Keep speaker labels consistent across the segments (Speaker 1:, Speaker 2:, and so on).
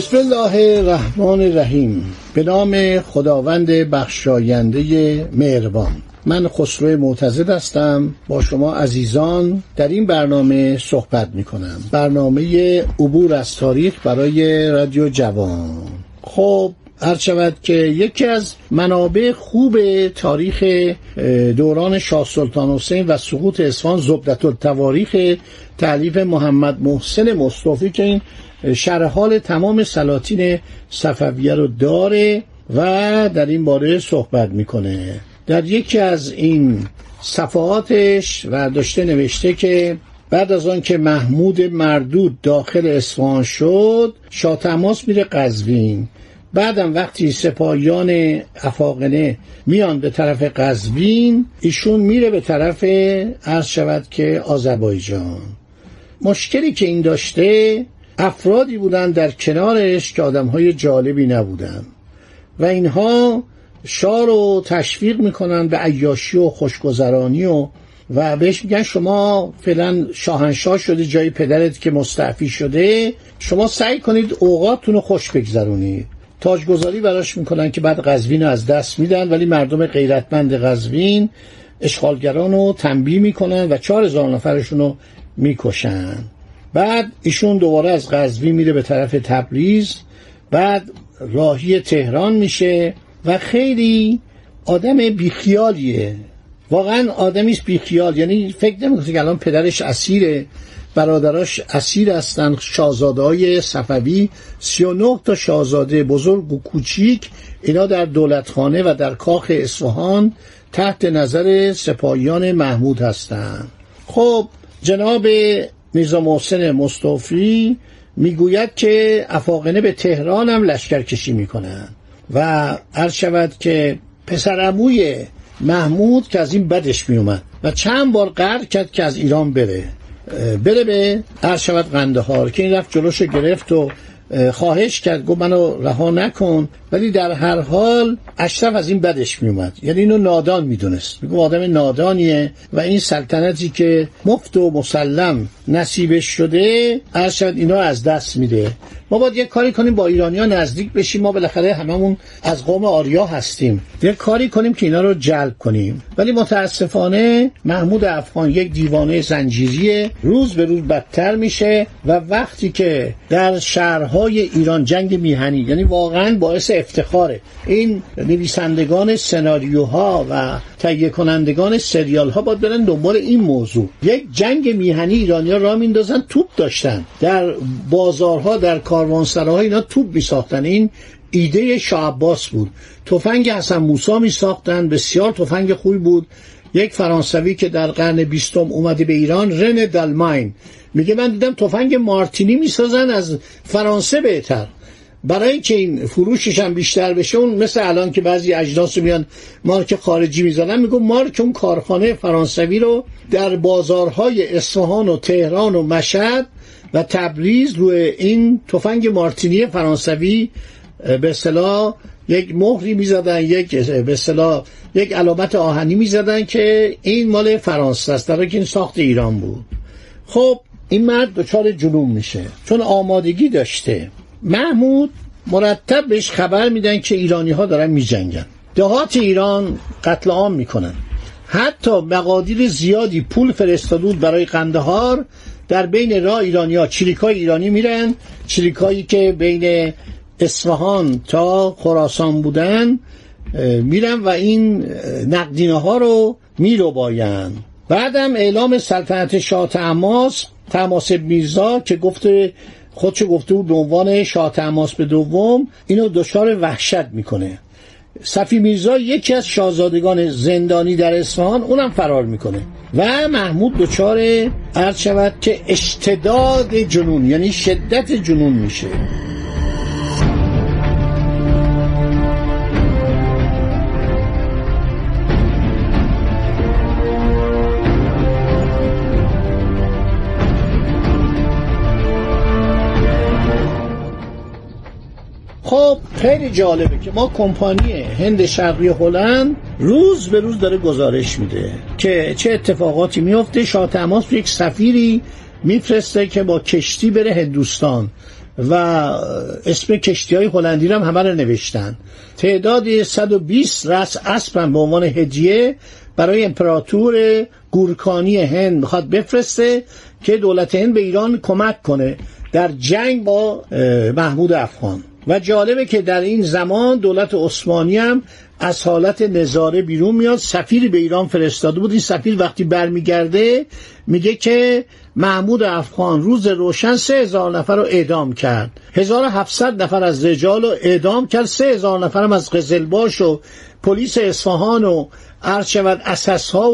Speaker 1: بسم الله الرحمن الرحیم. به نام خداوند بخشاینده مهربان. من خسرو معتزد هستم. با شما عزیزان در این برنامه صحبت می کنم برنامه عبور از تاریخ برای رادیو جوان. خب هر شود که یکی از منابع خوب تاریخ دوران شاه سلطان حسین و سقوط اصفهان زبدت التواریخ تعلیف محمد محسن مصطفی که این شرح حال تمام سلاطین صفویه رو داره و در این باره صحبت می‌کنه. در یکی از این صفحاتش و داشته نوشته که بعد از آن که محمود مردود داخل اصفهان شد شاه تماس میره قزوین. بعدم وقتی سپاهیان افاقنه میان به طرف قزوین ایشون میره به طرف عرض شود که آذربایجان. مشکلی که این داشته افرادی بودند در کنارش که آدمهای جالبی نبودند. و اینها شاه رو تشویق می‌کنن به عیاشی و خوشگذرانی و و بهش میگن شما فعلا شاهنشاه شده جای پدرت که مستعفی شده. شما سعی کنید اوقاتتون رو خوش بگذرونید. تاجگذاری براش می‌کنن که بعد قزوین رو از دست میدن ولی مردم غیرتمند قزوین اشغالگران رو تنبیه می‌کنن و چهار هزار نفرشون رو می‌کشن. بعد ایشون دوباره از قزوین میره به طرف تبریز بعد راهی تهران میشه و خیلی آدم بیخیالیه. واقعا آدمی است بیخیال. یعنی فکر نمی‌کنه که الان پدرش اسیره برادراش اسیر هستن شاهزاده های صفوی 39 تا شاهزاده بزرگ و کوچیک اینا در دولتخانه و در کاخ اصفهان تحت نظر سپاهیان محمود هستند خب جناب میرزا محسن مصطفی می‌گوید که افاقنه به تهران هم لشکر کشی می‌کنن و عرض شود که پسرعموی محمود که از این بدش میومد و چند بار قرار کرد که از ایران بره. بره به عرض شود قندهار که این رفت جلوش گرفت و خواهش کرد گفت منو رها نکن. ولی در هر حال اشرف از این بدش میومد یعنی اینو نادان می‌دونست. میگو آدم نادانیه و این سلطنتی که مفت و مسلم نصیبش شده عرض شد اینا از دست میده. ما باید یه کاری کنیم با ایرانیا نزدیک بشیم. ما بالاخره هممون از قوم آریا هستیم. یه کاری کنیم که اینا رو جلب کنیم. ولی متاسفانه محمود افغان یک دیوانه زنجیریه. روز به روز بدتر میشه و وقتی که در شهرهای ایران جنگ میهنی یعنی واقعا باعث افتخاره. این نویسندگان سناریوها و تهیه کنندگان سریال ها باید برن دنبال این موضوع. یک جنگ میهنی ایرانیا را میندازن توپ داشتن. در بازارها در کاروانسراها اینا توپ می ساختن این ایده شاه عباس بود. تفنگ حسن موسی می ساختن بسیار تفنگ خوبی بود. یک فرانسوی که در قرن بیستم اومده به ایران رن دالماین میگه من دیدم تفنگ مارتینی می‌سازن از فرانسه بهتر. برای که این فروشش هم بیشتر بشه اون مثل الان که بعضی اجناس میان مارک خارجی می‌زنن میگم مارک اون کارخانه فرانسوی رو در بازارهای اصفهان و تهران و مشهد و تبریز روی این تفنگ مارتینی فرانسوی به اصطلاح یک مهری می‌زدن یک به اصطلاح یک علامت آهنی می‌زدن که این مال فرانسه است در که این ساخت ایران بود. خب این مرد دچار جنون میشه چون آمادگی داشته. محمود مرتب بهش خبر میدن که ایرانی ها دارن میجنگن. دهات ایران قتل عام می‌کنن. حتی مقادیر زیادی پول فرستادود برای قندهار در بین راه ایرانی ها چریکای ایرانی میرن چریکایی که بین اصفهان تا خراسان بودن میرن و این نقدینه ها رو میرو باین بعدم اعلام سلطنت شاه تماس تماس میرزا که گفته خودشو گفته بود به عنوان شاه تماس به دوم اینو دچار وحشت می‌کنه. صفی میرزا یکی از شاهزادگان زندانی در اصفهان اونم فرار می‌کنه. و محمود دچار عرض شود که اشتداد جنون یعنی شدت جنون میشه. خیلی جالبه که ما کمپانی هند شرقی هلند روز به روز داره گزارش میده که چه اتفاقاتی میفته. شاه تماس یک سفیری میفرسته که با کشتی بره هندوستان و اسم کشتی های هلندی هم همه رو نوشتن. تعداد 120 رس اسبم به عنوان هدیه برای امپراتور گورکانی هند می‌خواد بفرسته که دولت هند به ایران کمک کنه در جنگ با محمود افغان. و جالبه که در این زمان دولت عثمانی هم از حالت نظاره بیرون میاد سفیری به ایران فرستاده بود. این سفیر وقتی برمیگرده میگه که محمود افغان روز روشن سه هزار نفر رو اعدام کرد. 1700 نفر از رجال رو اعدام کرد سه هزار نفر هم از قزلباش و پلیس اصفهان و عرض شود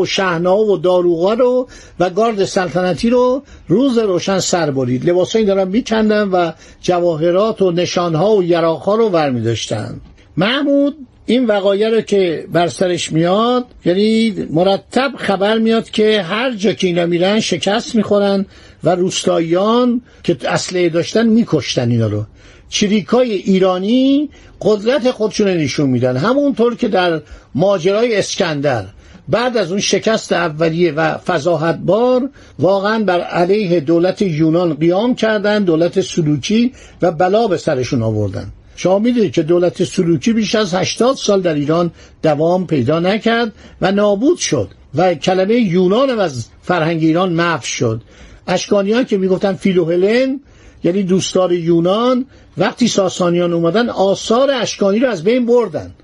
Speaker 1: و شهنا و داروغا رو و گارد سلطنتی رو روز روشن سر برید. لباس این دارن میکندن و جواهرات و نشان ها و یراق ها رو برمی داشتن محمود این وقایع رو که بر سرش میاد یعنی مرتب خبر میاد که هر جا که اینا میرن شکست می‌خورن و روستاییان که اسلحه داشتن میکشتن اینا رو. چریکای ایرانی قدرت خودشون نشون میدن. همونطور که در ماجرای اسکندر بعد از اون شکست اولیه و فضاحت بار واقعا بر علیه دولت یونان قیام کردن دولت سلوکی و بلا به سرشون آوردن. شما می‌دونید که دولت سلوکی بیش از 80 سال در ایران دوام پیدا نکرد و نابود شد و کلمه یونان از فرهنگ ایران محو شد. اشکانیان که می‌گفتن فیلوهلن یعنی دوستار یونان وقتی ساسانیان اومدن آثار اشکانی رو از بین بردن.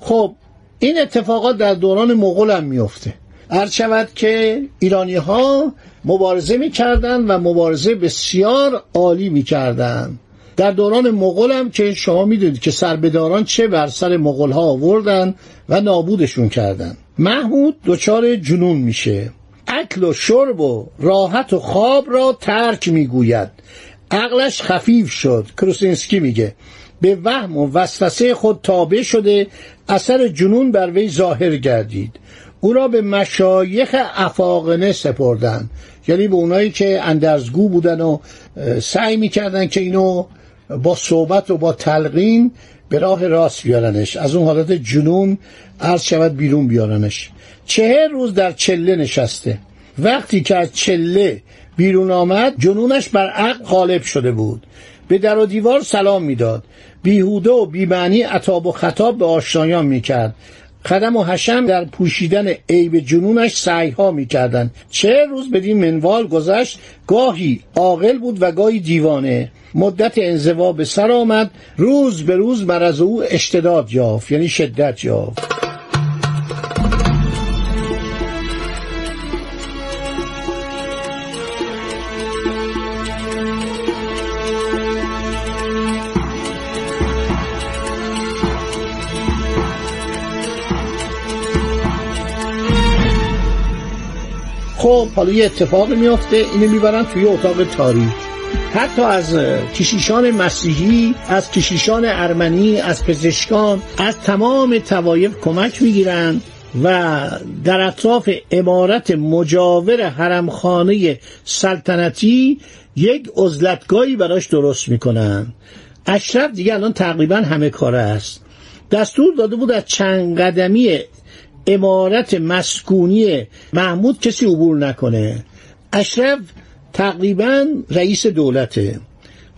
Speaker 1: خب این اتفاقات در دوران مغول هم میفته عرض شود که ایرانی ها مبارزه می‌کردن و مبارزه بسیار عالی می‌کردن. در دوران مغول هم که شما می‌دونید که سربداران چه بر سر مغول ها آوردن و نابودشون کردن. محمود دچار جنون میشه. اکل و شرب و راحت و خواب را ترک می‌گوید. عقلش خفیف شد. کروسینسکی میگه. به وهم و وسوسه خود تابع شده اثر جنون بر وی ظاهر گردید. او را به مشایخ افاقنه سپردن. یعنی به اونایی که اندرزگو بودن و سعی می‌کردن که اینو با صحبت و با تلقین به راه راست بیارنش. از اون حالت جنون عرض شود بیرون بیارنش. چهر روز در چله نشسته. وقتی که از چله بیرون آمد جنونش بر عقل غالب شده بود. به در و دیوار سلام می‌داد. بیهوده و بیمعنی عطاب و خطاب به آشنایان می‌کرد. خدم و حشم در پوشیدن عیب جنونش سعی ها می‌کردند. چه روز بدین منوال گذشت گاهی عاقل بود و گاهی دیوانه. مدت انزوا به سر آمد روز به روز مرض او اشتداد یافت یعنی شدت یافت. خب حالا یه اتفاق میفته اینو می‌برن توی اتاق تاریک حتی از کشیشان مسیحی از کشیشان ارمنی از پزشکان از تمام توایف کمک می‌گیرن و در اطراف امارت مجاور حرمخانه سلطنتی یک عزلتگاهی براش درست می‌کنن. اشرف دیگه الان تقریبا همه کاره است. دستور داده بود از چند قدمی امارت مسکونی محمود کسی عبور نکنه. اشرف تقریبا رئیس دولته.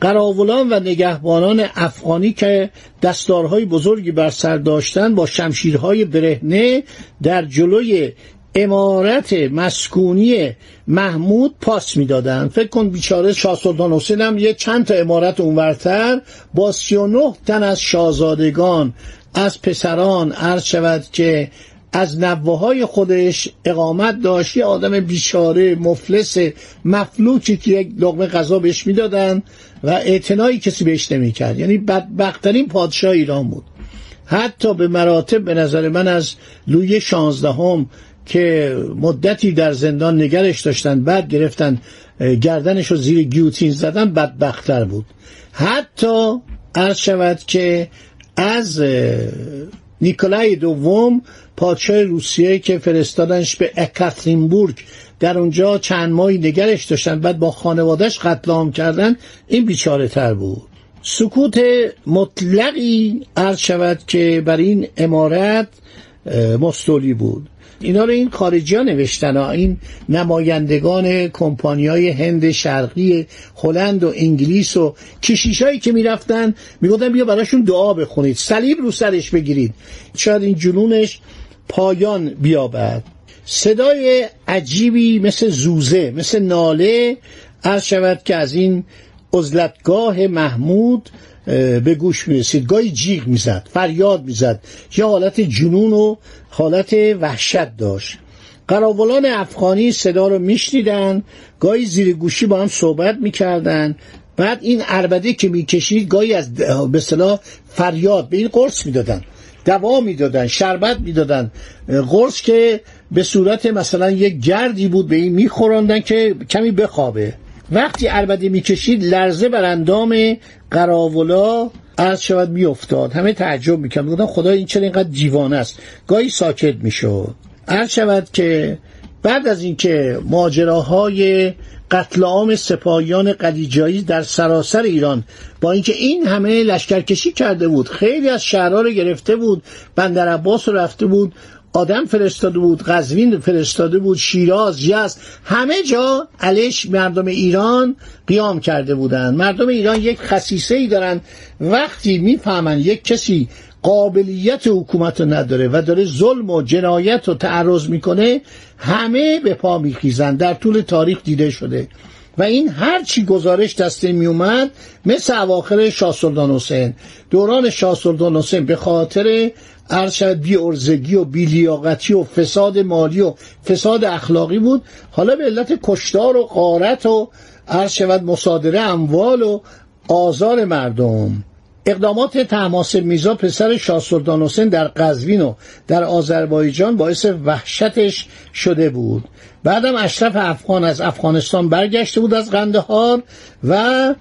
Speaker 1: قراولان و نگهبانان افغانی که دستارهای بزرگی بر سر داشتن با شمشیرهای برهنه در جلوی امارت مسکونی محمود پاس می‌دادن فکر کن بیچاره شاه سلطان حسین هم یه چند تا امارت اونورتر با 39 تن از شاهزادگان از پسران عرض شود که از نوه خودش اقامت داشت. یه آدم بیچاره مفلس مفلوکی که یک لقمه غذا بهش می‌دادن و اعتنایی کسی بهش نمی‌کرد. یعنی بدبختترین پادشاه ایران بود. حتی به مراتب به نظر من از لوی شانزدهم که مدتی در زندان نگرش داشتن بعد گرفتن گردنش رو زیر گیوتین زدن بدبختتر بود. حتی عرض شود که از نیکولای دوم پادشاه روسیه که فرستادنش به اکاترینبورگ. در اونجا چند ماهی نگرش داشتن بعد با خانوادش قتل عام کردن. این بیچاره تر بود. سکوت مطلقی عرض شود که بر این امارت مستولی بود اینا رو این خارجی ها نوشتن ها. این نمایندگان کمپانی های هند شرقی هلند و انگلیس و کشیشایی که می‌رفتن می‌گفتن بیا براشون دعا بخونید صلیب رو سرش بگیرید شاید این جنونش پایان بیابد صدای عجیبی مثل زوزه مثل ناله عرض شود که از این عزلتگاه محمود به گوش می‌رسید. گاهی جیغ می‌زد فریاد می‌زد. یا حالت جنون و حالت وحشت داشت. قراولان افغانی صدا رو میشنیدن گاهی زیر گوشی با هم صحبت می‌کردن. بعد این عربده که می‌کشید گاهی از به فریاد به این قرص می‌دادن دوا می‌دادن شربت می‌دادن. قرص که به صورت مثلا یک گردی بود به این میخوراندن که کمی بخوابه. وقتی عربده می‌کشید لرزه بر اندام قراولا از شود میافتاد. همه تعجب می‌کرد می‌گفتن خدا این چرا اینقدر دیوانه است؟ گاهی ساکت می‌شد. عرض شود که بعد از اینکه ماجراهای قتل عام سپاهیان قلیجایی در سراسر ایران با اینکه این همه لشکرکشی کرده بود خیلی از شهرها رو گرفته بود بندر عباس رو رفته بود آدم فرستاده بود قزوین فرستاده بود شیراز یزد همه جا علیش مردم ایران قیام کرده بودند مردم ایران یک خصیصه ای دارن. وقتی می‌فهمن یک کسی قابلیت حکومت رو نداره و داره ظلم و جنایت رو تعرض می‌کنه همه به پا میخیزن. در طول تاریخ دیده شده. و این هر چی گزارش دسته می اومد مثل اواخر شاه سلطان حسین. دوران شاه سلطان حسین به خاطر عرض شد بی ارزگی و بی لیاقتی و فساد مالی و فساد اخلاقی بود. حالا به علت کشتار و قارت و شود مصادره اموال و آزار مردم. اقدامات تماس میزا پسر شاه سلطان حسین در قزوین و در آذربایجان باعث وحشتش شده بود. بعدم اشرف افغان از افغانستان برگشته بود از قندهار و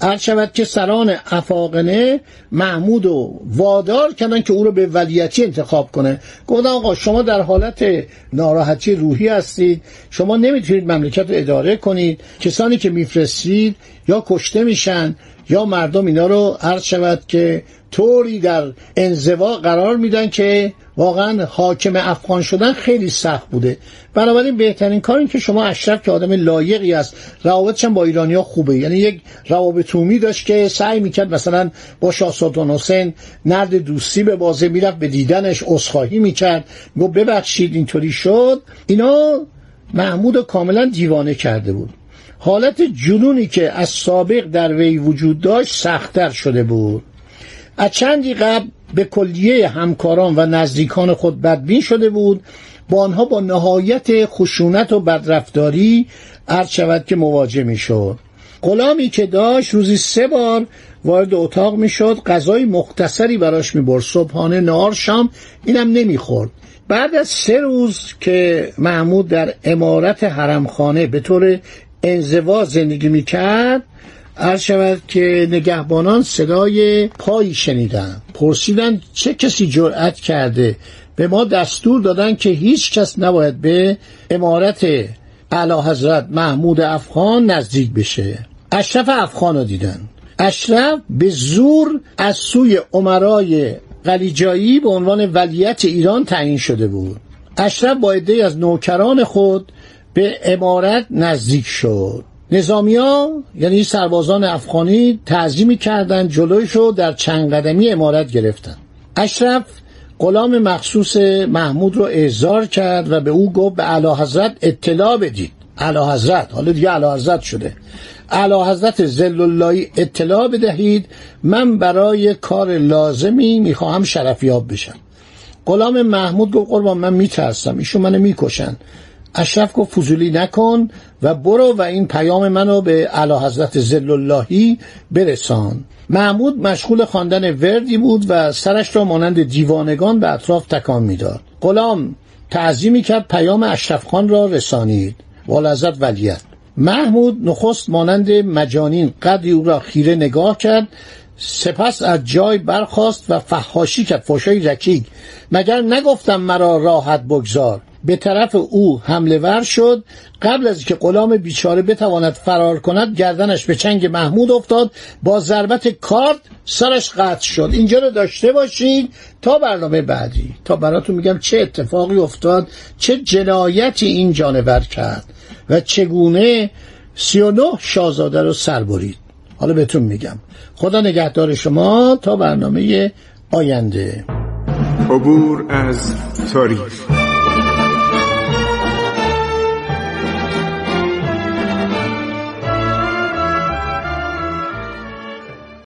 Speaker 1: عرض شود که سران افاقنه محمود و وادار کردن که او رو به ولیتی انتخاب کنه. گفتن آقا شما در حالت ناراحتی روحی هستید. شما نمی‌تونید مملکت رو اداره کنید. کسانی که میفرستید یا کشته میشن یا مردم اینا رو عرض شود که طوری در انزوا قرار میدن که واقعا حاکم افغان شدن خیلی سخت بوده. بنابراین بهترین کار این که شما اشرف که آدم لایقی است روابطش با ایرانیا خوبه. یعنی یک روابط عمومی داشت که سعی می‌کرد مثلا با شاه سلطان حسین نرد دوستی به بازه می‌رفت به دیدنش عذرخواهی می‌کرد. گفت ببخشید اینطوری شد. اینا محمود کاملا دیوانه کرده بود. حالت جنونی که از سابق در وی وجود داشت سختتر شده بود. از چندی قبل به کلیه همکاران و نزدیکان خود بدبین شده بود. با آنها با نهایت خشونت و بدرفتاری عرض شود که مواجه می شد غلامی که داشت روزی سه بار وارد اتاق می شد غذای مختصری براش می برد صبحانه نهار شام اینم نمی‌خورد. بعد از سه روز که محمود در امارت حرمخانه به طور انزوا زندگی می کرد عرض شود که نگهبانان صدای پایی شنیدن. پرسیدن چه کسی جرأت کرده؟ به ما دستور دادن که هیچ کس نباید به امارت اعلی حضرت محمود افغان نزدیک بشه. اشرف افغان رو دیدن. اشرف به زور از سوی عمرای قلیجایی به عنوان ولیت ایران تعیین شده بود. اشرف با عده از نوکران خود به امارت نزدیک شد. نظامیا یعنی سربازان افغانی تعظیمی کردند جلویشو در چند قدمی امارت گرفتن اشرف غلام مخصوص محمود رو احضار کرد و به او گفت به اعلی حضرت اطلاع بدید. اعلی حضرت حالا دیگه اعلی حضرت شده. اعلی حضرت زل اللهی اطلاع بدهید من برای کار لازمی می‌خواهم شرفیاب بشم. غلام محمود گفت قربان من میترسم ایشون منو می‌کشن. اشرف گفت فضولی نکن و برو و این پیام منو به اعلی حضرت زل اللهی برسان. محمود مشغول خواندن وردی بود و سرش را مانند دیوانگان به اطراف تکان می‌داد. غلام تعظیمی کرد پیام اشرف خان را رسانید. والعزت ولیت محمود نخست مانند مجانین قدری او را خیره نگاه کرد سپس از جای برخاست و فحاشی کرد فشای رکیک. مگر نگفتم مرا راحت بگذار؟ به طرف او حمله ور شد. قبل از که غلام بیچاره بتواند فرار کند گردنش به چنگ محمود افتاد. با ضربت کارد سرش قطع شد. اینجا رو داشته باشید تا برنامه بعدی. تا براتون میگم چه اتفاقی افتاد چه جنایتی این جانور کرد و چگونه سی و نه شاهزاده رو سر برید. حالا بهتون میگم. خدا نگهدار شما تا برنامه آینده.
Speaker 2: عبور از تاریخ.